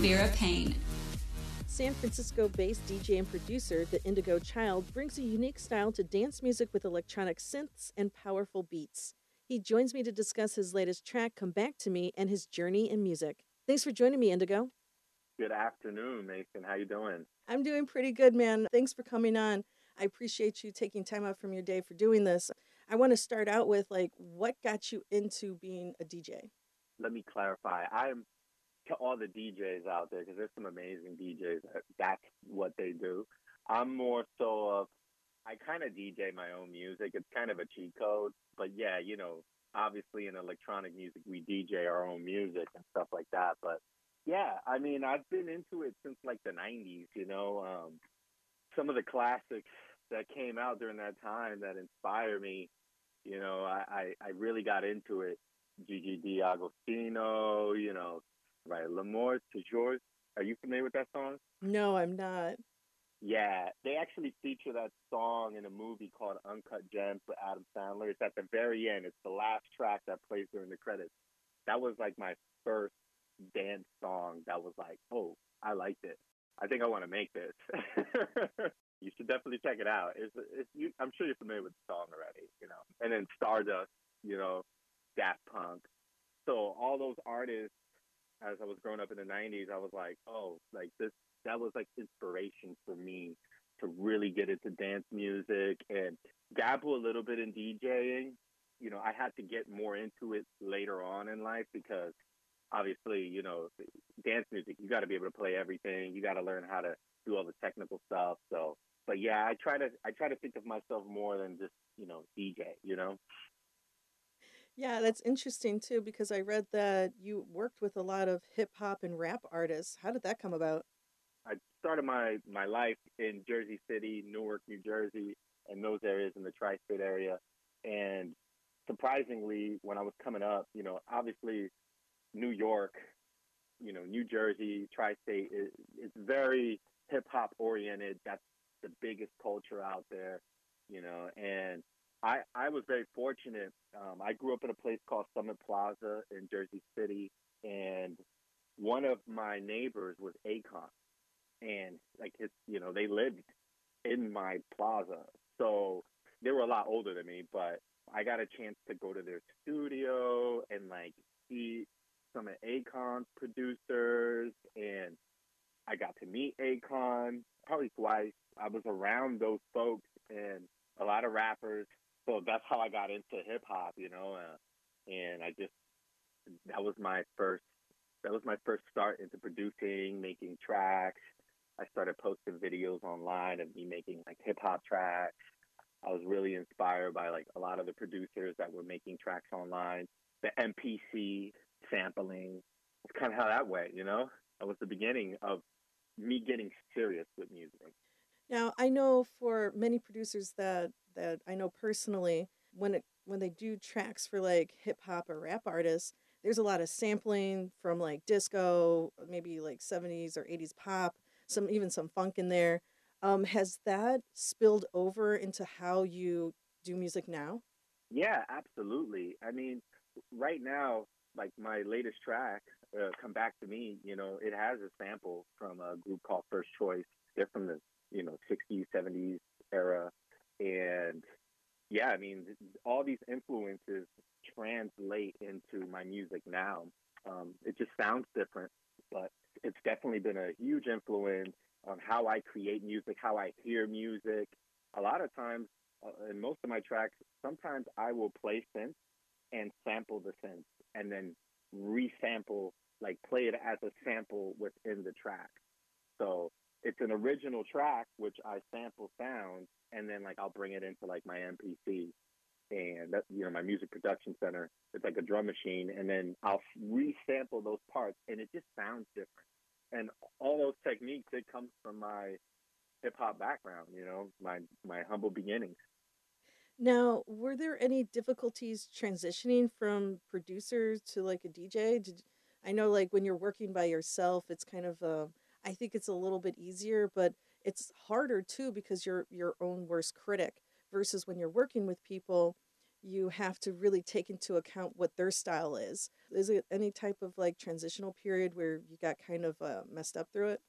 Vera Paine. San Francisco based DJ and producer, The Indiigo Child, brings a unique style to dance music with electronic synths and powerful beats. He joins me to discuss his latest track, Come Back to Me, and his journey in music. Thanks for joining me, Indiigo. Good afternoon, Mason. How you doing? I'm doing pretty good, man. Thanks for coming on. I appreciate you taking time out from your day for doing this. I want to start out with like what got you into being a DJ? Let me clarify. I'm to all the DJs out there because there's some amazing DJs that that's what they do. I'm more so of I kind of DJ my own music. It's kind of a cheat code, but yeah, you know, obviously in electronic music we DJ our own music and stuff like that. But yeah, I mean, I've been into it since like the '90s. You know, um, some of the classics that came out during that time that inspired me. You know, I I, I really got into it. Gigi D'Agostino, you know, right? L'amour toujours. Are you familiar with that song? No, I'm not. Yeah, they actually feature that song in a movie called Uncut Gems with Adam Sandler. It's at the very end. It's the last track that plays during the credits. That was like my first dance song that was like, oh, I liked it. I think I want to make this. you should definitely check it out. It's, it's you, I'm sure you're familiar with the song already, you know. And then Stardust, you know, Daft Punk. So all those artists as I was growing up in the 90s, I was like, oh, like this, that was like inspiration for me to really get into dance music and dabble a little bit in DJing. You know, I had to get more into it later on in life because obviously, you know, dance music, you got to be able to play everything. You got to learn how to do all the technical stuff. So, but yeah, I try to, I try to think of myself more than just, you know, DJ, you know? Yeah, that's interesting too because I read that you worked with a lot of hip hop and rap artists. How did that come about? I started my my life in Jersey City, Newark, New Jersey, and those areas in the tri-state area. And surprisingly, when I was coming up, you know, obviously New York, you know, New Jersey, tri-state is it's very hip hop oriented. That's the biggest culture out there, you know, and I, I was very fortunate. Um, I grew up in a place called Summit Plaza in Jersey City, and one of my neighbors was Akon, and like his, you know, they lived in my plaza, so they were a lot older than me, but I got a chance to go to their studio and like see some of Akon's producers, and I got to meet Akon probably twice. I was around those folks and a lot of rappers so that's how I got into hip hop, you know, uh, and I just that was my first that was my first start into producing, making tracks. I started posting videos online of me making like hip hop tracks. I was really inspired by like a lot of the producers that were making tracks online, the MPC sampling. It's kind of how that went, you know. That was the beginning of me getting serious with music. Now, I know for many producers that that I know personally, when it when they do tracks for like hip hop or rap artists, there's a lot of sampling from like disco, maybe like 70s or 80s pop, some even some funk in there. Um, has that spilled over into how you do music now? Yeah, absolutely. I mean, right now, like my latest track, uh, "Come Back to Me," you know, it has a sample from a group called First Choice. They're from the you know 60s, 70s era, and yeah, I mean, all these influences translate into my music now. Um, it just sounds different, but it's definitely been a huge influence on how I create music, how I hear music. A lot of times, uh, in most of my tracks, sometimes I will play synth and sample the synth and then resample, like play it as a sample within the track. So it's an original track, which I sample sounds and then like I'll bring it into like my MPC and that you know my music production center. It's like a drum machine, and then I'll resample those parts, and it just sounds different. And all those techniques it comes from my hip hop background, you know, my my humble beginnings. Now, were there any difficulties transitioning from producer to like a DJ? Did I know like when you're working by yourself, it's kind of a I think it's a little bit easier, but it's harder too because you're your own worst critic versus when you're working with people you have to really take into account what their style is. Is it any type of like transitional period where you got kind of uh, messed up through it?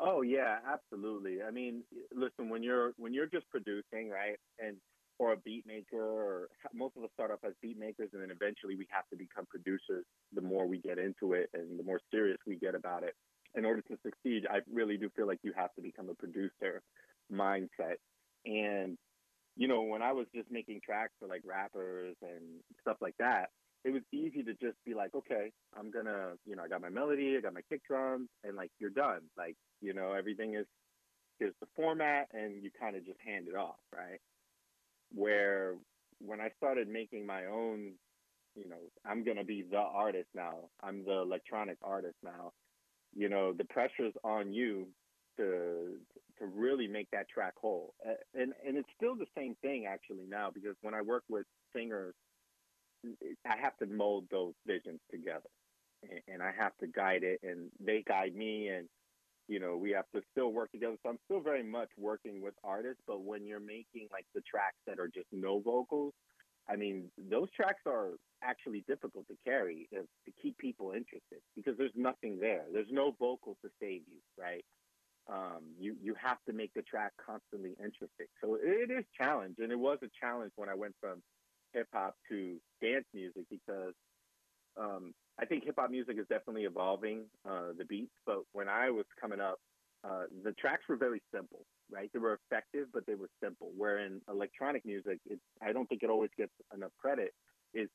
Oh yeah, absolutely. I mean, listen, when you're when you're just producing, right, and or a beat maker, or most of us start off as beat makers, and then eventually we have to become producers. The more we get into it, and the more serious we get about it, in order to succeed, I really do feel like you have to become a producer mindset. And you know, when I was just making tracks for like rappers and stuff like that, it was easy to just be like, okay, I'm gonna, you know, I got my melody, I got my kick drums, and like you're done. Like, you know, everything is here's the format, and you kind of just hand it off, right? Where when I started making my own, you know, I'm gonna be the artist now. I'm the electronic artist now. You know, the pressure's on you to to really make that track whole. And and it's still the same thing actually now because when I work with singers I have to mold those visions together, and, and I have to guide it, and they guide me, and you know we have to still work together. So I'm still very much working with artists, but when you're making like the tracks that are just no vocals, I mean those tracks are actually difficult to carry if, to keep people interested because there's nothing there. There's no vocals to save you, right? Um, you you have to make the track constantly interesting. So it is challenge, and it was a challenge when I went from hip hop to dance music because um, I think hip hop music is definitely evolving uh, the beats. But when I was coming up, uh, the tracks were very simple, right? They were effective, but they were simple. Where in electronic music, it, I don't think it always gets enough credit. Is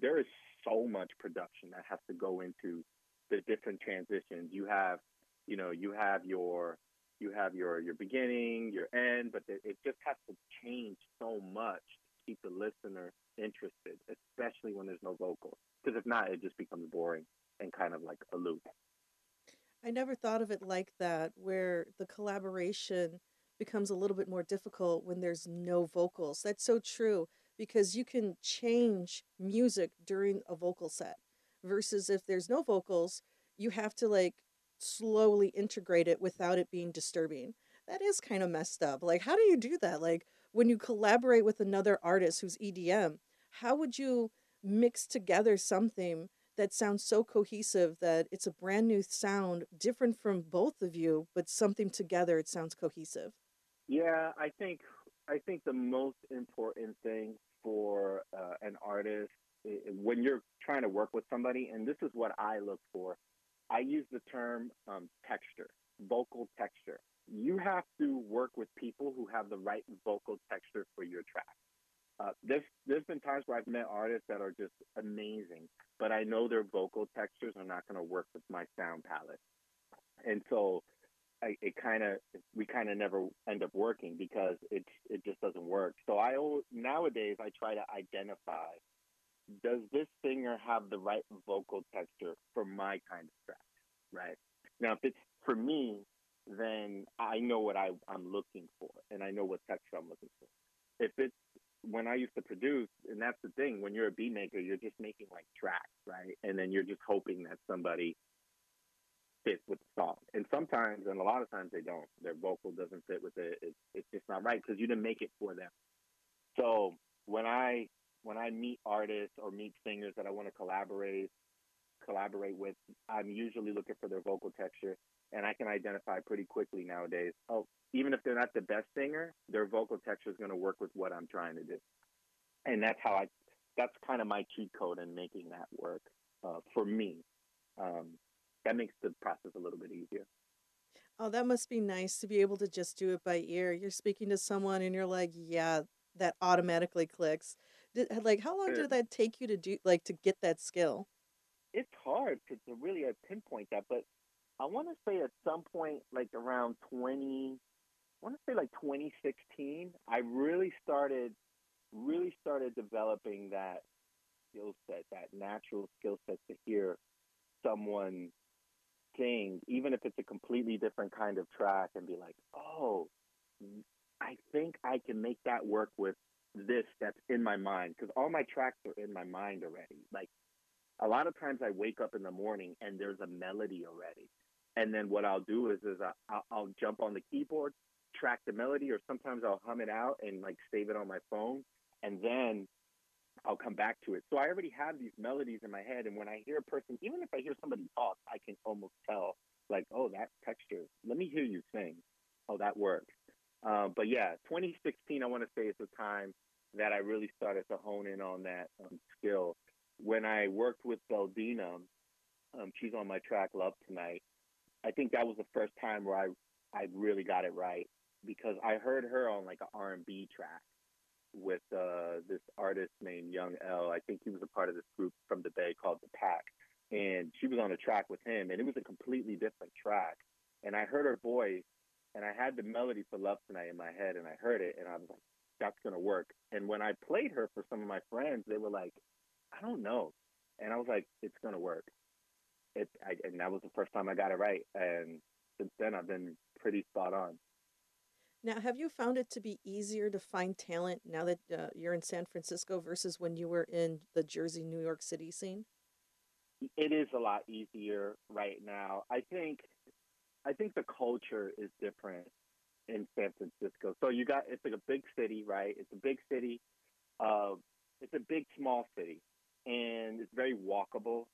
there is so much production that has to go into the different transitions. You have, you know, you have your you have your your beginning, your end, but it just has to change so much to keep the listener interested, especially when there's no vocals. Because if not, it just becomes boring and kind of like a loop. I never thought of it like that, where the collaboration becomes a little bit more difficult when there's no vocals. That's so true because you can change music during a vocal set versus if there's no vocals, you have to like slowly integrate it without it being disturbing. That is kind of messed up. Like, how do you do that? Like, when you collaborate with another artist who's EDM, how would you mix together something that sounds so cohesive that it's a brand new sound, different from both of you, but something together it sounds cohesive? Yeah, I think I think the most important thing for uh, an artist when you're trying to work with somebody, and this is what I look for. I use the term um, texture, vocal texture you have to work with people who have the right vocal texture for your track. Uh, there's there's been times where I've met artists that are just amazing, but I know their vocal textures are not going to work with my sound palette, and so I, it kind of we kind of never end up working because it it just doesn't work. So I nowadays I try to identify does this singer have the right vocal texture for my kind of track, right? Now if it's for me, then I know what I, I'm looking for and I know what texture I'm looking for. If it's when I used to produce, and that's the thing, when you're a beat maker, you're just making like tracks, right? And then you're just hoping that somebody fits with the song. And sometimes, and a lot of times they don't. Their vocal doesn't fit with it. It's, it's just not right because you didn't make it for them. So when I when I meet artists or meet singers that I want to collaborate collaborate with, I'm usually looking for their vocal texture and I can identify pretty quickly nowadays. Oh, even if they're not the best singer, their vocal texture is going to work with what I'm trying to do, and that's how I. That's kind of my cheat code in making that work uh, for me. Um, that makes the process a little bit easier. Oh, that must be nice to be able to just do it by ear. You're speaking to someone and you're like, yeah, that automatically clicks. Did, like, how long did that take you to do, like, to get that skill? It's hard to, to really uh, pinpoint that, but I want to say at some point, like around 20, I want to say like 2016, I really started, really started developing that skill set, that natural skill set to hear someone sing, even if it's a completely different kind of track, and be like, oh, I think I can make that work with this that's in my mind because all my tracks are in my mind already. Like a lot of times I wake up in the morning and there's a melody already. And then what I'll do is is I'll, I'll jump on the keyboard, track the melody, or sometimes I'll hum it out and like save it on my phone. And then I'll come back to it. So I already have these melodies in my head, and when I hear a person, even if I hear somebody talk, I can almost tell, like, oh, that texture. Let me hear you sing. Oh, that works. Uh, but yeah, 2016, I want to say is the time that I really started to hone in on that um, skill. When I worked with Beldina, um, she's on my track "Love Tonight." I think that was the first time where I I really got it right because I heard her on like an R&B track with uh, this artist named Young L. I think he was a part of this group from the Bay called The Pack, and she was on a track with him, and it was a completely different track. And I heard her voice, and I had the melody for Love Tonight in my head, and I heard it, and I was like, that's gonna work. And when I played her for some of my friends, they were like, I don't know, and I was like, it's gonna work. It, I, and that was the first time I got it right, and since then I've been pretty spot on. Now, have you found it to be easier to find talent now that uh, you're in San Francisco versus when you were in the Jersey, New York City scene? It is a lot easier right now. I think I think the culture is different in San Francisco. So you got it's like a big city, right? It's a big city. Uh, it's a big small city, and it's very walkable.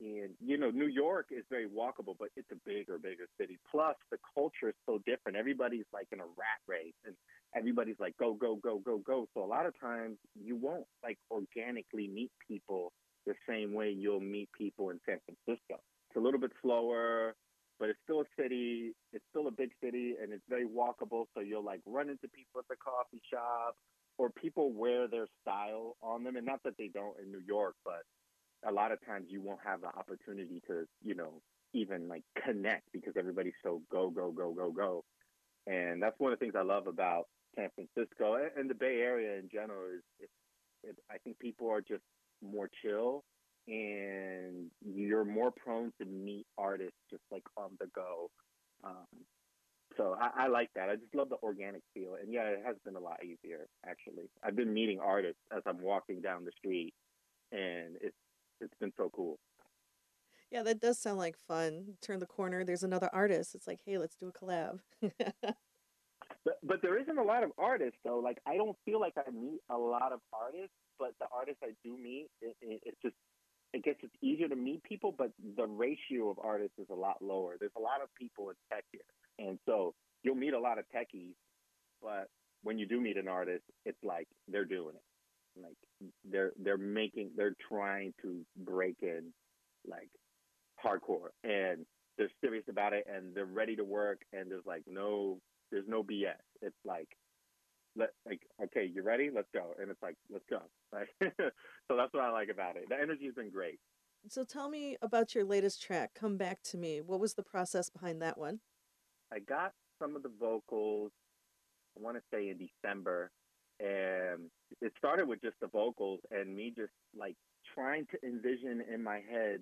And you know, New York is very walkable, but it's a bigger, bigger city. Plus, the culture is so different. Everybody's like in a rat race, and everybody's like go, go, go, go, go. So a lot of times you won't like organically meet people the same way you'll meet people in San Francisco. It's a little bit slower, but it's still a city. It's still a big city, and it's very walkable. So you'll like run into people at the coffee shop, or people wear their style on them. And not that they don't in New York, but a lot of times you won't have the opportunity to, you know, even like connect because everybody's so go, go, go, go, go. And that's one of the things I love about San Francisco and the Bay Area in general is it, I think people are just more chill and you're more prone to meet artists just like on the go. Um, so I, I, like that. I just love the organic feel. And yeah, it has been a lot easier actually. I've been meeting artists as I'm walking down the street and it's it's been so cool. Yeah, that does sound like fun. Turn the corner, there's another artist. It's like, hey, let's do a collab. but but there isn't a lot of artists though. Like I don't feel like I meet a lot of artists, but the artists I do meet, it, it, it's just I guess it's easier to meet people, but the ratio of artists is a lot lower. There's a lot of people in tech here, and so you'll meet a lot of techies, but when you do meet an artist, it's like they're doing it like they're they're making they're trying to break in like hardcore and they're serious about it and they're ready to work and there's like no there's no BS. It's like let like okay, you ready? Let's go. And it's like let's go. Like so that's what I like about it. The energy's been great. So tell me about your latest track, Come Back to Me. What was the process behind that one? I got some of the vocals I want to say in December and it started with just the vocals and me just like trying to envision in my head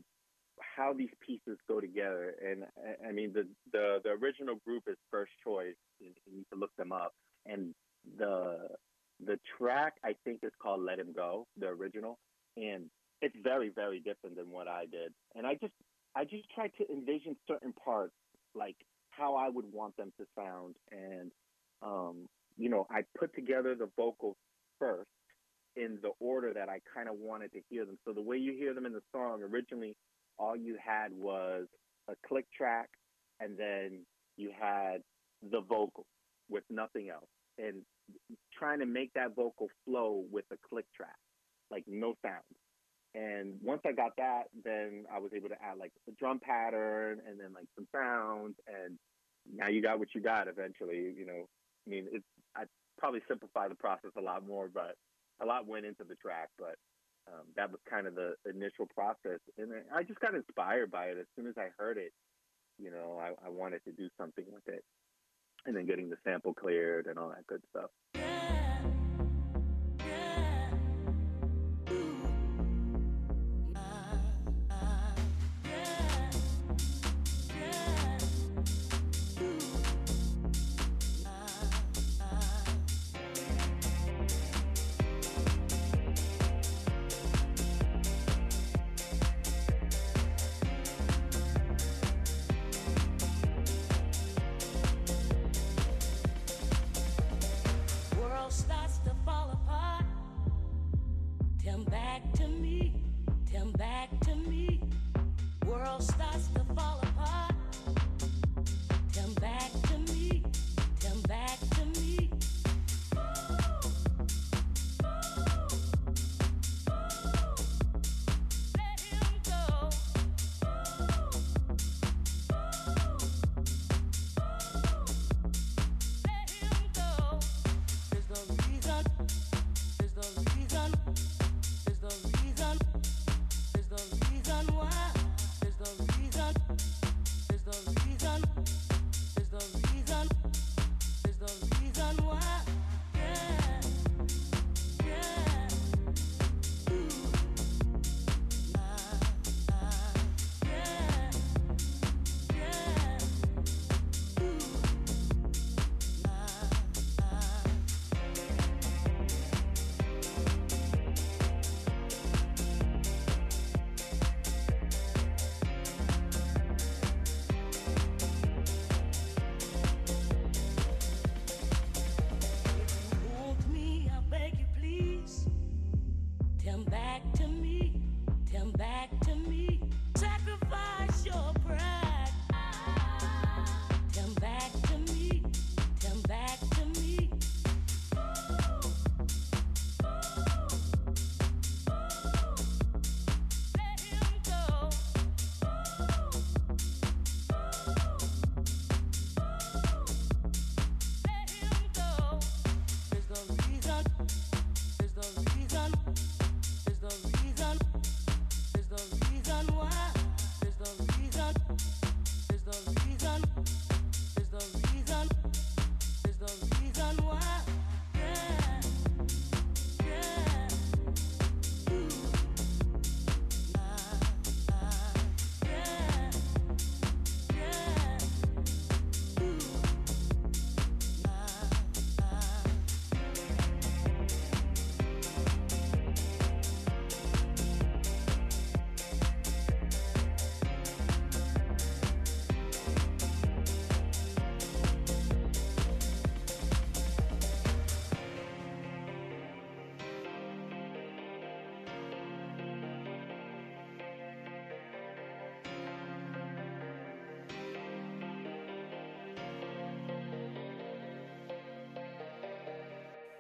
how these pieces go together. And I mean, the the, the original group is First Choice. You need to look them up. And the the track I think is called Let Him Go, the original, and it's very very different than what I did. And I just I just tried to envision certain parts like how I would want them to sound and um, you know, I put together the vocals first in the order that I kind of wanted to hear them. So the way you hear them in the song, originally all you had was a click track and then you had the vocal with nothing else. And trying to make that vocal flow with a click track, like no sound. And once I got that, then I was able to add like a drum pattern and then like some sounds and now you got what you got eventually, you know, I mean, it's probably simplify the process a lot more, but a lot went into the track. But um, that was kind of the initial process, and I just got inspired by it as soon as I heard it. You know, I, I wanted to do something with it, and then getting the sample cleared and all that good stuff.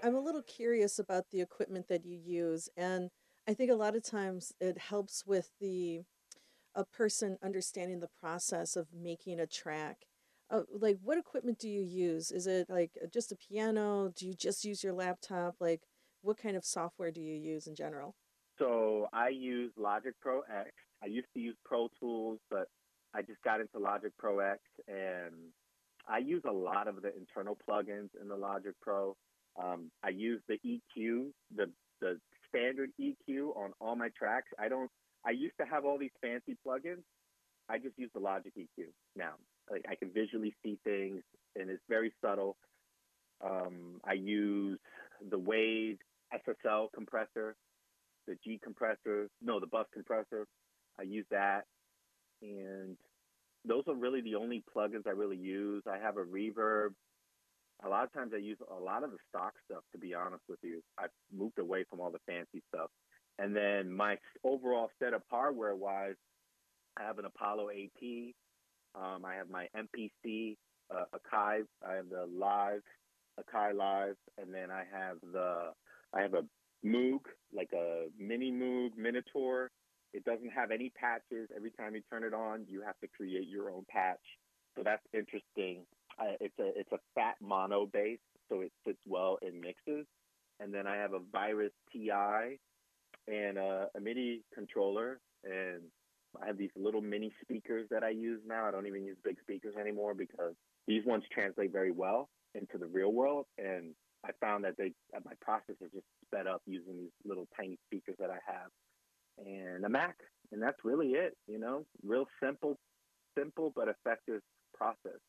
I'm a little curious about the equipment that you use, and I think a lot of times it helps with the a person understanding the process of making a track. Uh, like, what equipment do you use? Is it like uh, just a piano? Do you just use your laptop? Like, what kind of software do you use in general? So I use Logic Pro X. I used to use Pro Tools, but I just got into Logic Pro X, and I use a lot of the internal plugins in the Logic Pro. Um, I use the EQ, the the standard EQ on all my tracks. I don't. I used to have all these fancy plugins. I just use the Logic EQ now. Like I can visually see things, and it's very subtle. Um, I use the Wave SSL compressor, the G compressor, no, the bus compressor. I use that, and those are really the only plugins I really use. I have a reverb. A lot of times I use a lot of the stock stuff, to be honest with you. I've moved away from all the fancy stuff. And then my overall setup hardware wise, I have an Apollo AP. Um, I have my MPC, uh, Akai. I have the Live, Akai Live. And then I have the, I have a Moog, like a mini Moog Minitaur it doesn't have any patches. Every time you turn it on, you have to create your own patch. So that's interesting. It's a it's a fat mono bass, so it fits well in mixes. And then I have a Virus TI and a, a MIDI controller, and I have these little mini speakers that I use now. I don't even use big speakers anymore because these ones translate very well into the real world. And I found that they that my process is just sped up using these little tiny speakers that I have and a Mac. And that's really it, you know, real simple, simple but effective process.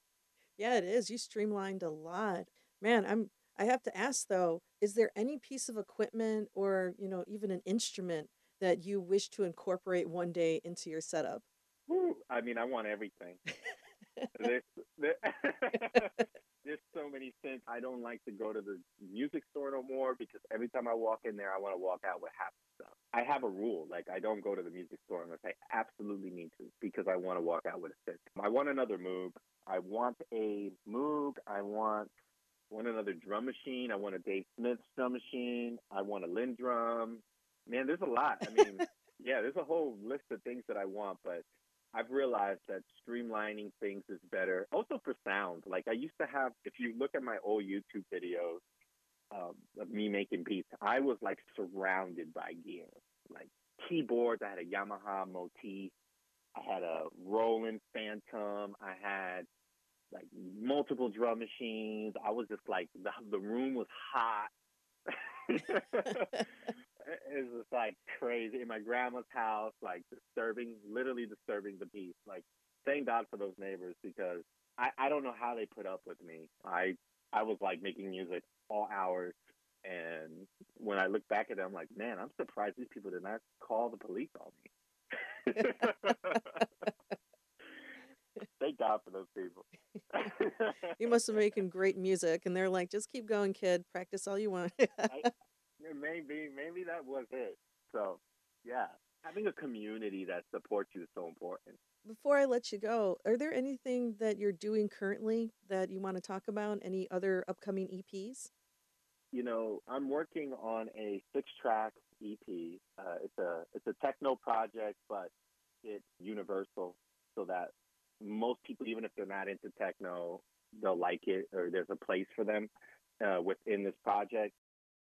Yeah, it is. You streamlined a lot. Man, I'm I have to ask though, is there any piece of equipment or, you know, even an instrument that you wish to incorporate one day into your setup? Woo. I mean, I want everything. there's, there, there's so many things. I don't like to go to the music store no more because every time I walk in there, I want to walk out with half the stuff. I have a rule. Like, I don't go to the music store unless I absolutely need to because I want to walk out with a system. I want another Moog. I want a Moog. I want want another drum machine. I want a Dave Smith drum machine. I want a LinnDrum. Man, there's a lot. I mean, yeah, there's a whole list of things that I want, but I've realized that streamlining things is better. Also for sound, like I used to have. If you look at my old YouTube videos um, of me making beats, I was like surrounded by gear, like keyboards. I had a Yamaha Motif. I had a Roland Fantom. I had like multiple drum machines. I was just like the the room was hot. it was like crazy in my grandma's house, like disturbing, literally disturbing the peace. Like, thank God for those neighbors because I, I don't know how they put up with me. I I was like making music all hours, and when I look back at it, I'm like, man, I'm surprised these people did not call the police on me. Thank God for those people. you must have making great music, and they're like, just keep going, kid. Practice all you want. I, maybe maybe that was it. So yeah, having a community that supports you is so important. Before I let you go, are there anything that you're doing currently that you want to talk about? Any other upcoming EPs? You know, I'm working on a six-track EP. Uh, it's a it's a techno project, but it's universal, so that most people, even if they're not into techno, they'll like it, or there's a place for them uh, within this project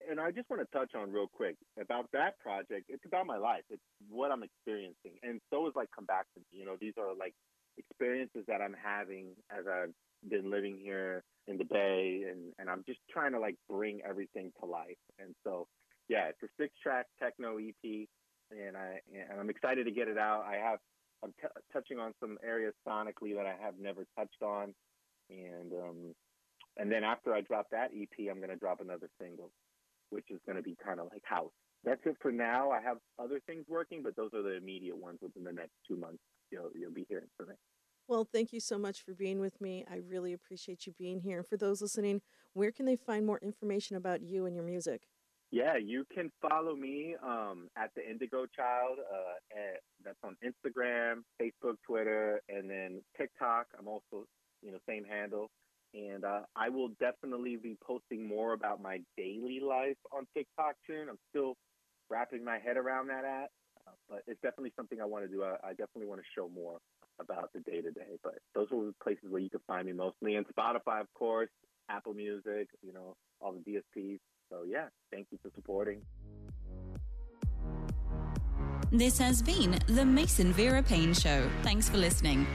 and I just want to touch on real quick about that project. It's about my life. It's what I'm experiencing, and so is like come back to me. You know, these are like experiences that I'm having as I've been living here in the Bay, and and I'm just trying to like bring everything to life. And so, yeah, it's a six track techno EP, and I and I'm excited to get it out. I have I'm t- touching on some areas sonically that I have never touched on, and um, and then after I drop that EP, I'm going to drop another single which is going to be kind of like house. That's it for now. I have other things working, but those are the immediate ones within the next two months. You'll you'll be hearing from me. Well, thank you so much for being with me. I really appreciate you being here. And for those listening, where can they find more information about you and your music? Yeah, you can follow me um, at the Indiigo Child. Uh, at, that's on Instagram, Facebook, Twitter, and then TikTok. I'm also, you know, same handle. And uh, I will definitely be posting more about my daily life on TikTok soon. I'm still wrapping my head around that at, uh, but it's definitely something I want to do. I, I definitely want to show more about the day to day. But those are the places where you can find me mostly, and Spotify, of course, Apple Music, you know, all the DSPs. So yeah, thank you for supporting. This has been the Mason Vera Paine Show. Thanks for listening.